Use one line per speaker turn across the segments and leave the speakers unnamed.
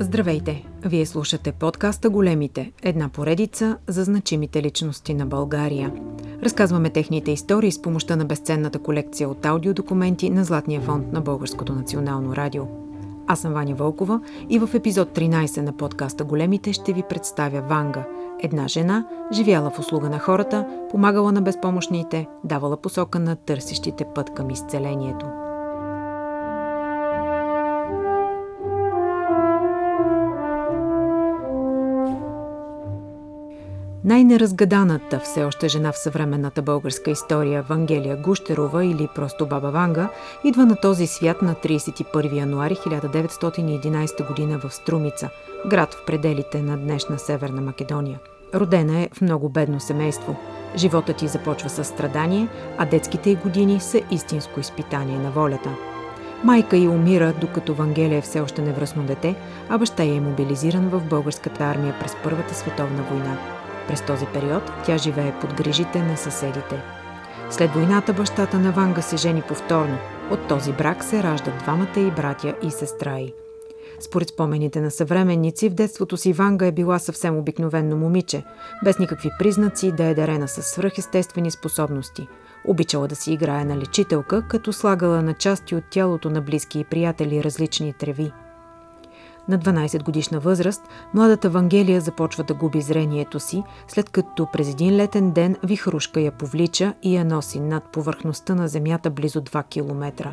Здравейте! Вие слушате подкаста Големите, една поредица за значимите личности на България. Разказваме техните истории с помощта на безценната колекция от аудиодокументи на Златния фонд на Българското национално радио. Аз съм Ваня Вълкова и в епизод 13 на подкаста Големите ще ви представя Ванга – една жена, живяла в услуга на хората, помагала на безпомощните, давала посока на търсещите път към изцелението – Най-неразгаданата все още жена в съвременната българска история, Вангелия Гущерова или просто Баба Ванга, идва на този свят на 31 януари 1911 г. в Струмица, град в пределите на днешна Северна Македония. Родена е в много бедно семейство. Животът ти започва с страдание, а детските й години са истинско изпитание на волята. Майка й умира, докато Вангелия е все още невръсно дете, а баща й е мобилизиран в българската армия през Първата световна война. През този период тя живее под грижите на съседите. След войната бащата на Ванга се жени повторно. От този брак се раждат двамата и братя и сестра й. Според спомените на съвременници, в детството си Ванга е била съвсем обикновенно момиче, без никакви признаци да е дарена с свръхестествени способности. Обичала да си играе на лечителка, като слагала на части от тялото на близки и приятели различни треви. На 12 годишна възраст, младата Вангелия започва да губи зрението си, след като през един летен ден вихрушка я повлича и я носи над повърхността на земята близо 2 километра.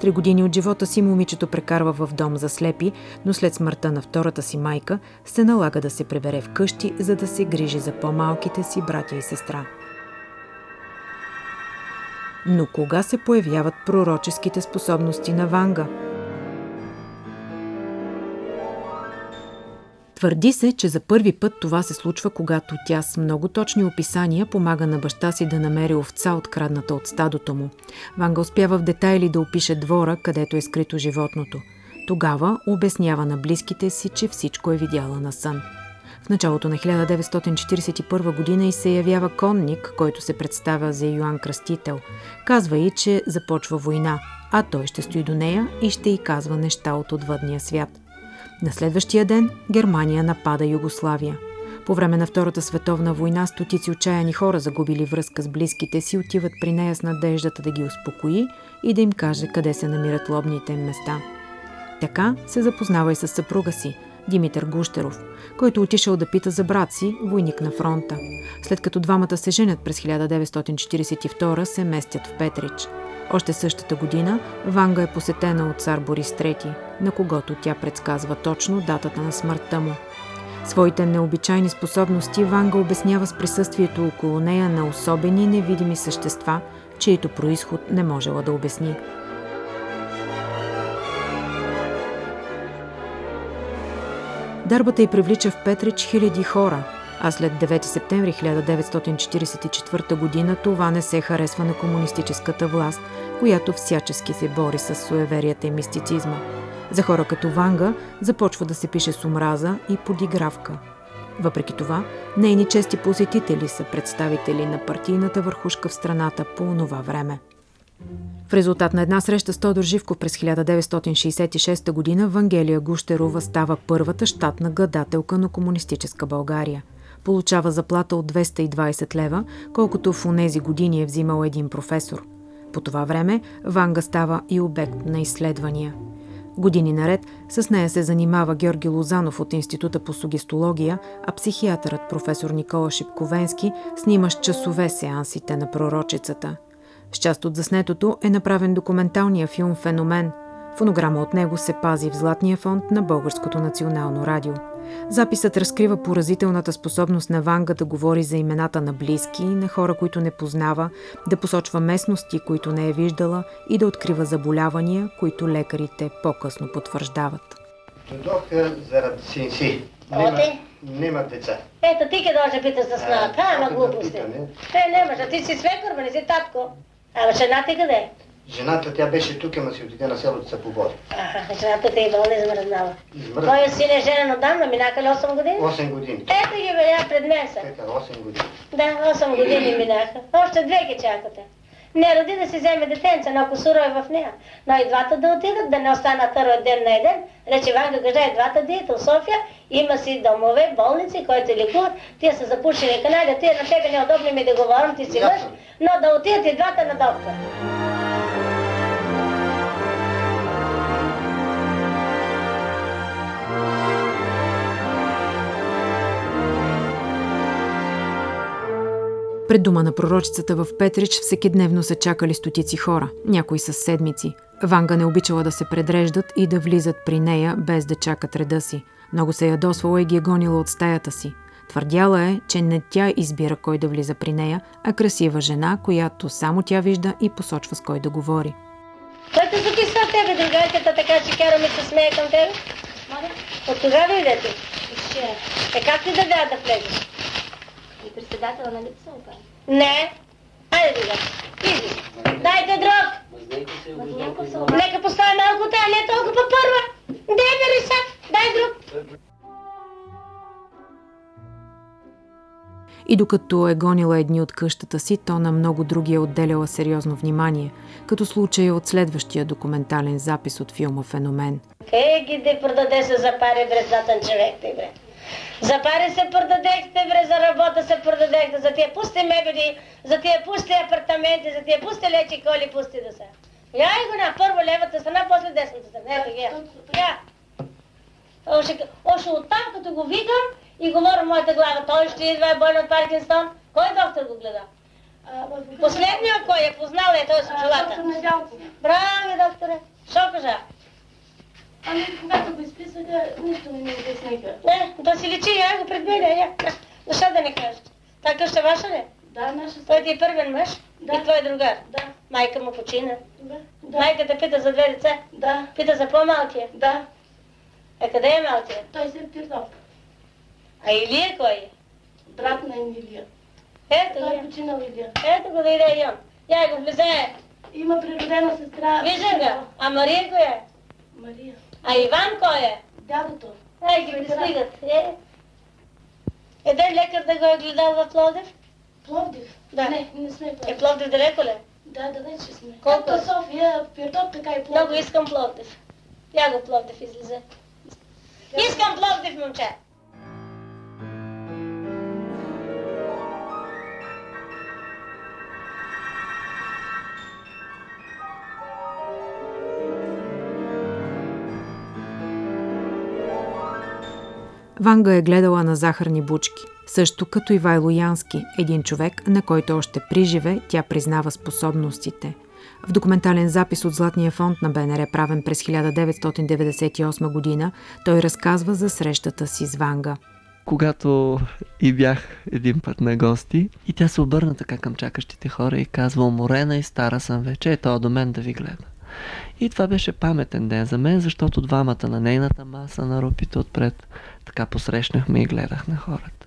Три години от живота си момичето прекарва в дом за слепи, но след смъртта на втората си майка се налага да се прибере вкъщи, за да се грижи за по-малките си братя и сестра. Но кога се появяват пророческите способности на Ванга – Твърди се, че за първи път това се случва, когато тя с много точни описания помага на баща си да намери овца, открадната от стадото му. Ванга успява в детайли да опише двора, където е скрито животното. Тогава обяснява на близките си, че всичко е видяла на сън. В началото на 1941 година и се явява конник, който се представя за Йоан Кръстител. Казва и, че започва война, а той ще стои до нея и ще й казва неща от отвъдния свят – на следващия ден Германия напада Югославия. По време на Втората световна война стотици отчаяни хора, загубили връзка с близките си, отиват при нея с надеждата да ги успокои и да им каже къде се намират лобните им места. Така се запознава и с съпруга си, Димитър Гущеров, който отишъл да пита за брат си, войник на фронта. След като двамата се женят през 1942, се местят в Петрич – още същата година Ванга е посетена от цар Борис III, на когото тя предсказва точно датата на смъртта му. Своите необичайни способности Ванга обяснява с присъствието около нея на особени невидими същества, чието происход не можела да обясни. Дарбата й привлича в Петрич хиляди хора, а след 9 септември 1944 г. това не се харесва на комунистическата власт, която всячески се бори с суеверията и мистицизма. За хора като Ванга започва да се пише с омраза и подигравка. Въпреки това, нейни чести посетители са представители на партийната върхушка в страната по онова време. В резултат на една среща с Тодор Живков през 1966 г. Вангелия Гущерова става първата щатна гадателка на комунистическа България – получава заплата от 220 лева, колкото в онези години е взимал един професор. По това време Ванга става и обект на изследвания. Години наред с нея се занимава Георги Лозанов от Института по сугестология, а психиатърът професор Никола Шипковенски снима с часове сеансите на пророчицата. С част от заснетото е направен документалния филм «Феномен». Фонограма от него се пази в Златния фонд на Българското национално радио. Записът разкрива поразителната способност на Ванга да говори за имената на близки, на хора, които не познава, да посочва местности, които не е виждала и да открива заболявания, които лекарите по-късно потвърждават.
Дойдох заради син си.
Нема,
нема деца.
Ето ти къде ще питаш за сна. Ама глупости. Те нямаш, а ти си свекър, не си татко. Ама жена ти къде?
Жената тя беше тук, ама си отиде на селото се побори.
Аха, жената ти е болна измръзнала. Твоя син е женен отдавна, минаха ли 8 години?
8 години.
Ето ги бе, пред мен са.
Ето, 8 години.
Да, 8 години минаха. Още две ги чакате. Не роди да си вземе детенце, но ако суро е в нея. Но и двата да отидат, да не останат от ден на един. Рече Ванга кажа, и двата диета в София, има си домове, болници, които лекуват, тия са запушени канали, тия на тебе неудобно ми да говорим, ти си мъж, но да отидат и двата на доктор.
Пред дома на пророчицата в Петрич всекидневно са чакали стотици хора, някои с седмици. Ванга не обичала да се предреждат и да влизат при нея без да чакат реда си. Много се ядосвала и ги е гонила от стаята си. Твърдяла е, че не тя избира кой да влиза при нея, а красива жена, която само тя вижда и посочва с кой да говори.
Който записва тебе, другайката така че кара ми се смее към тебе? От тогава идете. Е, как ти да да влезеш?
И председател на лица
Не. Айде, друга. Иди. Дайте друг. Нека постави малко тая, не толкова първа. Дай бери сега. Дай друг.
И докато е гонила едни от къщата си, то на много други е отделяла сериозно внимание, като случая от следващия документален запис от филма «Феномен».
Е, ги да продаде се за пари брезатен човек, ти бре. За пари се продадехте, бре, за работа се продадехте, за тия пусти мебели, за тия пусти апартаменти, за тия пусти лечи коли, пусти да са. Я и го на първо левата страна, после десната страна. Ето ги. Я. Още, още оттам, като го викам и говоря моята глава, той ще идва е больно от Паркинстон. Кой доктор го гледа? Последния кой е познал е той с очилата. Браво, докторе. Що кажа?
Ами, когато го изписваха, нищо не ми обясниха.
Не, да си личи, я го пред мене, я. Защо да не кажеш? Та къща ваша ли?
Да, наша
Той ти е първен мъж
Да.
и твой другар.
Да,
Майка му почина.
да, да,
Майката пита за две деца.
да,
Пита за по-малкия.
да.
Е, къде е малкия?
Той се е Пирдов,
А Илия кой е?
брат на Емилия.
Ето
Той е починал Илия.
Ето го да иде и он. Я го влезе.
Има природена сестра.
Виждам го. А Мария кой е?
Мария.
А Иван кой е?
Дядото.
Ай, ги пристигат. Е. Един лекар да го е гледал в Пловдив?
Пловдив.
Да.
Не, не сме
Е,
Пловдив.
Пловдив далеко ли?
Да, далече сме.
Колко?
Както София, Пирдов, така и Пловдив.
Много искам Пловдив. Я го Пловдив излезе. Искам Пловдив, момче.
Ванга е гледала на захарни бучки, също като Ивайло Янски, един човек, на който още приживе тя признава способностите. В документален запис от Златния фонд на БНР, правен през 1998 година, той разказва за срещата си с Ванга.
когато и бях един път на гости и тя се обърна така към чакащите хора и казва, уморена и стара съм вече, е то до мен да ви гледа. И това беше паметен ден за мен, защото двамата на нейната маса на рупите отпред така посрещнахме и гледах на хората.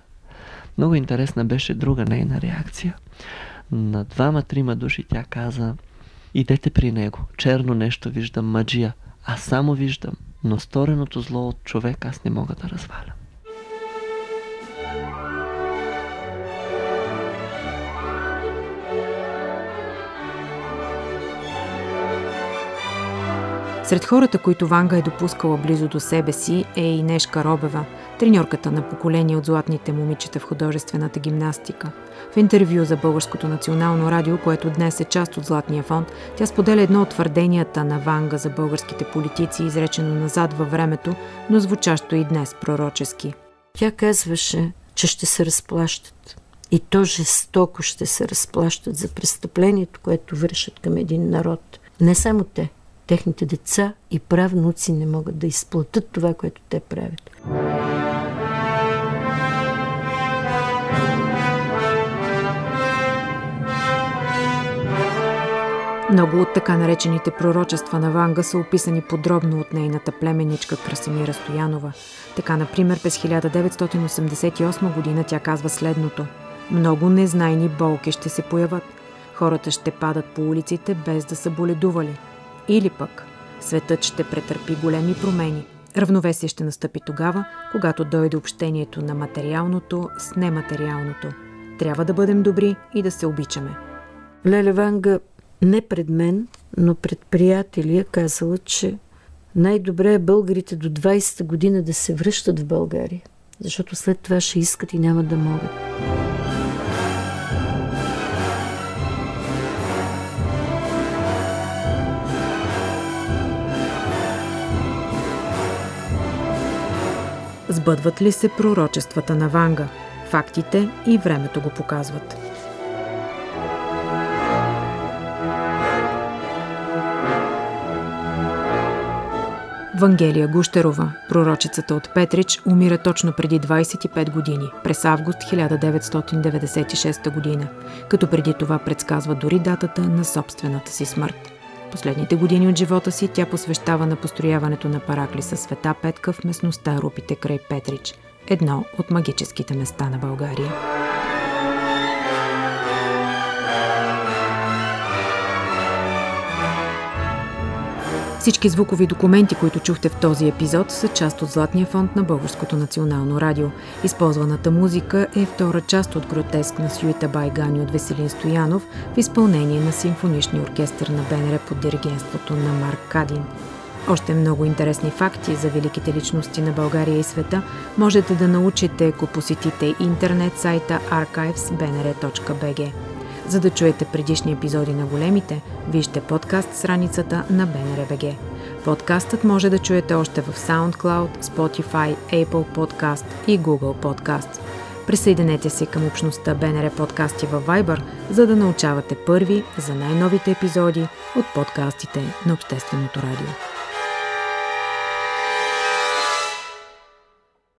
Много интересна беше друга нейна реакция. На двама-трима души тя каза, идете при него, черно нещо виждам, маджия. Аз само виждам, но стореното зло от човек аз не мога да разваля.
Сред хората, които Ванга е допускала близо до себе си, е и Нешка Робева, треньорката на поколение от златните момичета в художествената гимнастика. В интервю за Българското национално радио, което днес е част от Златния фонд, тя споделя едно от твърденията на Ванга за българските политици, изречено назад във времето, но звучащо и днес пророчески.
Тя казваше, че ще се разплащат. И то жестоко ще се разплащат за престъплението, което вършат към един народ. Не само те, техните деца и правнуци не могат да изплатят това, което те правят.
Много от така наречените пророчества на Ванга са описани подробно от нейната племенничка Красимира Стоянова. Така, например, през 1988 година тя казва следното. Много незнайни болки ще се появат. Хората ще падат по улиците без да са боледували. Или пък светът ще претърпи големи промени. Равновесие ще настъпи тогава, когато дойде общението на материалното с нематериалното. Трябва да бъдем добри и да се обичаме.
Леля Ванга не пред мен, но пред приятели е казала, че най-добре е българите до 20-та година да се връщат в България, защото след това ще искат и няма да могат.
Сбъдват ли се пророчествата на Ванга? Фактите и времето го показват. Вангелия Гущерова, пророчицата от Петрич, умира точно преди 25 години, през август 1996 година, като преди това предсказва дори датата на собствената си смърт. Последните години от живота си тя посвещава на построяването на параклиса Света Петка в местността Рупите край Петрич, едно от магическите места на България. Всички звукови документи, които чухте в този епизод, са част от Златния фонд на Българското национално радио. Използваната музика е втора част от гротеск на Сюита Байгани от Веселин Стоянов в изпълнение на симфоничния оркестър на БНР под диригенството на Марк Кадин. Още много интересни факти за великите личности на България и света можете да научите, ако посетите интернет сайта archives.bnr.bg. За да чуете предишни епизоди на големите, вижте подкаст страницата на BNRBG. Подкастът може да чуете още в SoundCloud, Spotify, Apple Podcast и Google Podcast. Присъединете се към общността БНР подкасти във Viber, за да научавате първи за най-новите епизоди от подкастите на Общественото радио.